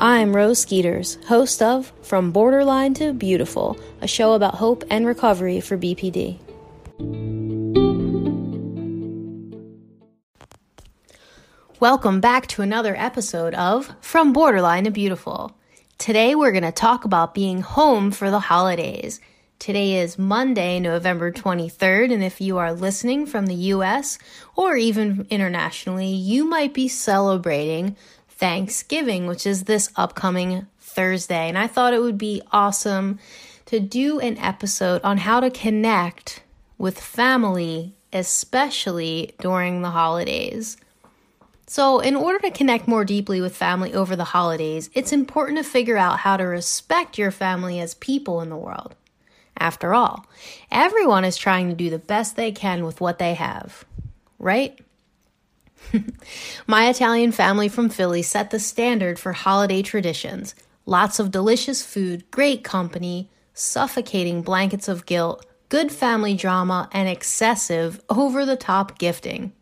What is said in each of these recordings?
I'm Rose Skeeters, host of From Borderline to Beautiful, a show about hope and recovery for BPD. Welcome back to another episode of From Borderline to Beautiful. Today we're going to talk about being home for the holidays. Today is Monday, November 23rd, and if you are listening from the US or even internationally, you might be celebrating Thanksgiving, which is this upcoming Thursday. And I thought it would be awesome to do an episode on how to connect with family, especially during the holidays. So, in order to connect more deeply with family over the holidays, it's important to figure out how to respect your family as people in the world. After all, everyone is trying to do the best they can with what they have, right? My Italian family from Philly set the standard for holiday traditions. Lots of delicious food, great company, suffocating blankets of guilt, good family drama, and excessive, over the top gifting.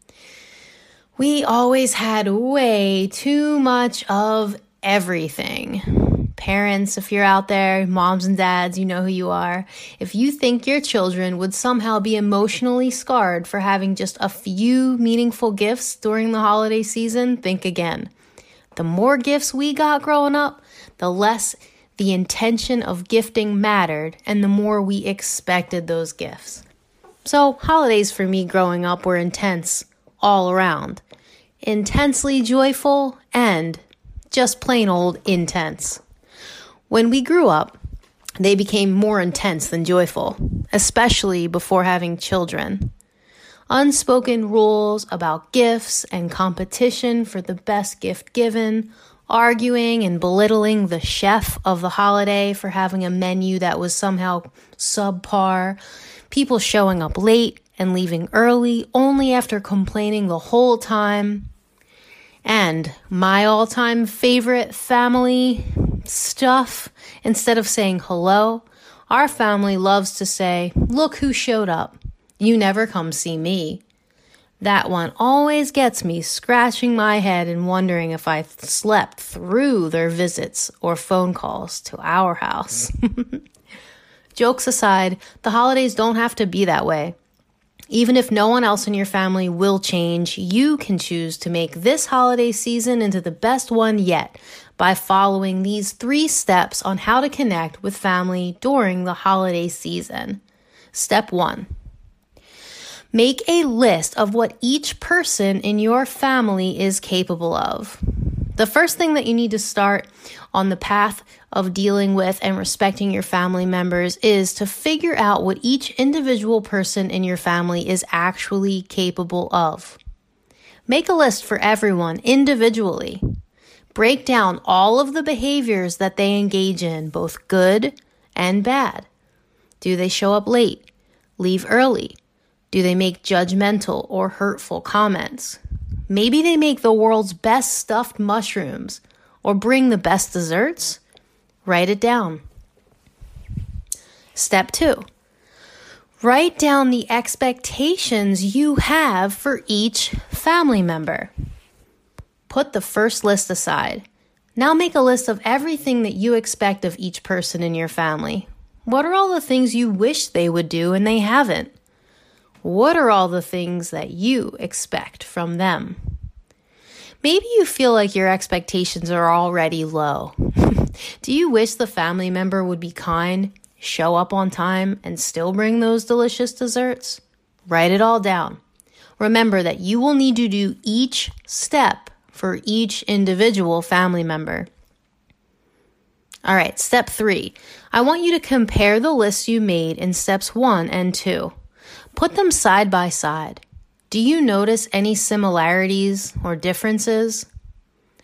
We always had way too much of everything. Parents, if you're out there, moms and dads, you know who you are. If you think your children would somehow be emotionally scarred for having just a few meaningful gifts during the holiday season, think again. The more gifts we got growing up, the less the intention of gifting mattered and the more we expected those gifts. So, holidays for me growing up were intense all around. Intensely joyful and just plain old intense. When we grew up, they became more intense than joyful, especially before having children. Unspoken rules about gifts and competition for the best gift given, arguing and belittling the chef of the holiday for having a menu that was somehow subpar, people showing up late and leaving early only after complaining the whole time. And my all time favorite family stuff instead of saying hello. Our family loves to say, Look who showed up. You never come see me. That one always gets me scratching my head and wondering if I slept through their visits or phone calls to our house. Jokes aside, the holidays don't have to be that way. Even if no one else in your family will change, you can choose to make this holiday season into the best one yet by following these three steps on how to connect with family during the holiday season. Step one Make a list of what each person in your family is capable of. The first thing that you need to start on the path of dealing with and respecting your family members is to figure out what each individual person in your family is actually capable of. Make a list for everyone individually. Break down all of the behaviors that they engage in, both good and bad. Do they show up late? Leave early? Do they make judgmental or hurtful comments? Maybe they make the world's best stuffed mushrooms or bring the best desserts? Write it down. Step two write down the expectations you have for each family member. Put the first list aside. Now make a list of everything that you expect of each person in your family. What are all the things you wish they would do and they haven't? What are all the things that you expect from them? Maybe you feel like your expectations are already low. do you wish the family member would be kind, show up on time, and still bring those delicious desserts? Write it all down. Remember that you will need to do each step for each individual family member. All right, step three. I want you to compare the lists you made in steps one and two. Put them side by side. Do you notice any similarities or differences?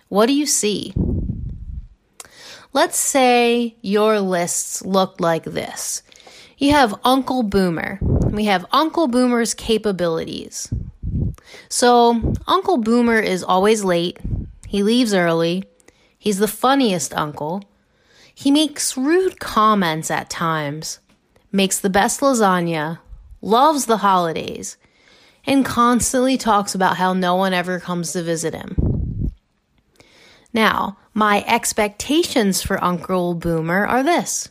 What do you see? Let's say your lists look like this. You have Uncle Boomer. We have Uncle Boomer's capabilities. So, Uncle Boomer is always late. He leaves early. He's the funniest uncle. He makes rude comments at times, makes the best lasagna, loves the holidays, and constantly talks about how no one ever comes to visit him. Now, my expectations for Uncle Boomer are this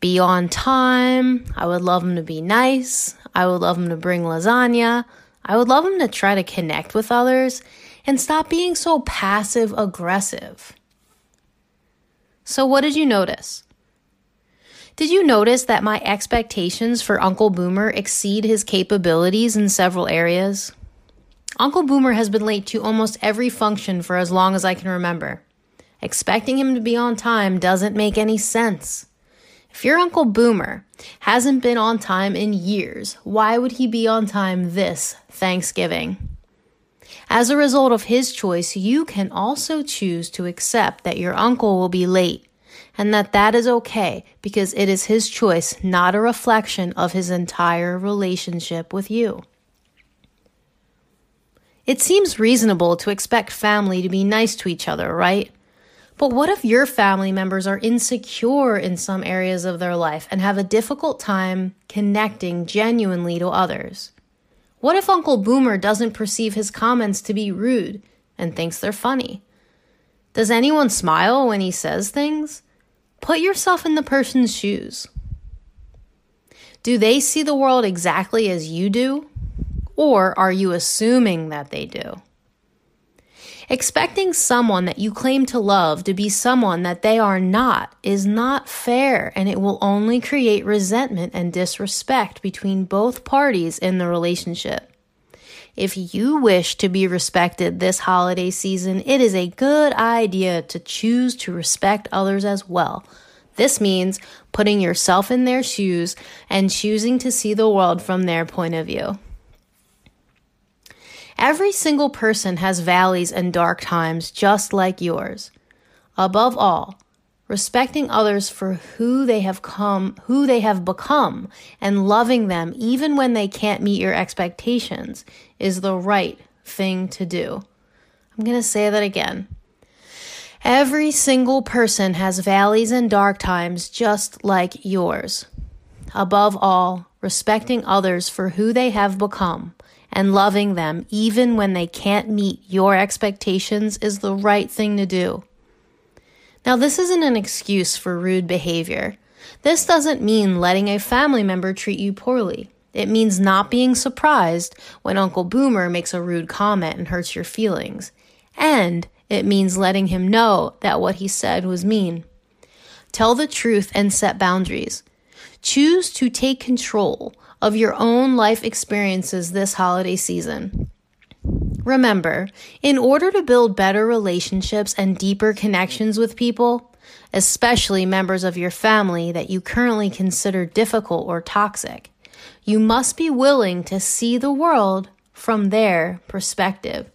be on time. I would love him to be nice. I would love him to bring lasagna. I would love him to try to connect with others and stop being so passive aggressive. So, what did you notice? Did you notice that my expectations for Uncle Boomer exceed his capabilities in several areas? Uncle Boomer has been late to almost every function for as long as I can remember. Expecting him to be on time doesn't make any sense. If your Uncle Boomer hasn't been on time in years, why would he be on time this Thanksgiving? As a result of his choice, you can also choose to accept that your uncle will be late and that that is okay because it is his choice, not a reflection of his entire relationship with you. It seems reasonable to expect family to be nice to each other, right? But what if your family members are insecure in some areas of their life and have a difficult time connecting genuinely to others? What if Uncle Boomer doesn't perceive his comments to be rude and thinks they're funny? Does anyone smile when he says things? Put yourself in the person's shoes. Do they see the world exactly as you do? Or are you assuming that they do? Expecting someone that you claim to love to be someone that they are not is not fair and it will only create resentment and disrespect between both parties in the relationship. If you wish to be respected this holiday season, it is a good idea to choose to respect others as well. This means putting yourself in their shoes and choosing to see the world from their point of view. Every single person has valleys and dark times just like yours. Above all, respecting others for who they have come, who they have become, and loving them even when they can't meet your expectations is the right thing to do. I'm going to say that again. Every single person has valleys and dark times just like yours. Above all, respecting others for who they have become and loving them even when they can't meet your expectations is the right thing to do. Now, this isn't an excuse for rude behavior. This doesn't mean letting a family member treat you poorly. It means not being surprised when Uncle Boomer makes a rude comment and hurts your feelings. And it means letting him know that what he said was mean. Tell the truth and set boundaries. Choose to take control of your own life experiences this holiday season. Remember, in order to build better relationships and deeper connections with people, especially members of your family that you currently consider difficult or toxic, you must be willing to see the world from their perspective,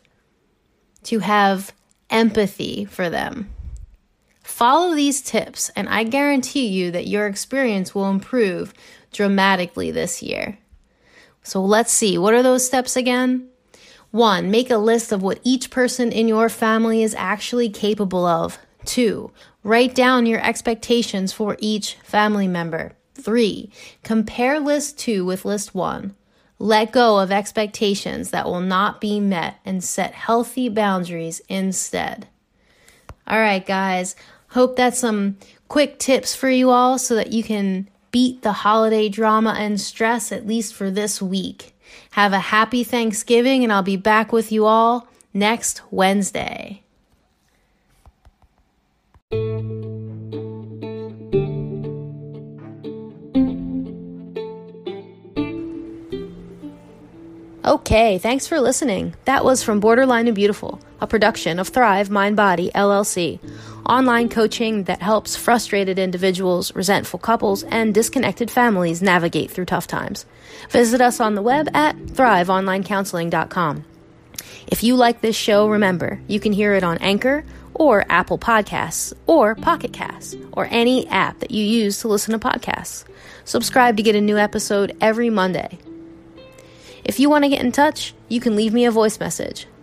to have empathy for them. Follow these tips, and I guarantee you that your experience will improve dramatically this year. So let's see, what are those steps again? One, make a list of what each person in your family is actually capable of. Two, write down your expectations for each family member. Three, compare list two with list one. Let go of expectations that will not be met and set healthy boundaries instead. All right, guys. Hope that's some quick tips for you all so that you can beat the holiday drama and stress, at least for this week. Have a happy Thanksgiving, and I'll be back with you all next Wednesday. Okay, thanks for listening. That was from Borderline and Beautiful, a production of Thrive Mind Body LLC online coaching that helps frustrated individuals, resentful couples, and disconnected families navigate through tough times. Visit us on the web at thriveonlinecounseling.com. If you like this show, remember, you can hear it on Anchor or Apple Podcasts or Pocket Casts or any app that you use to listen to podcasts. Subscribe to get a new episode every Monday. If you want to get in touch, you can leave me a voice message.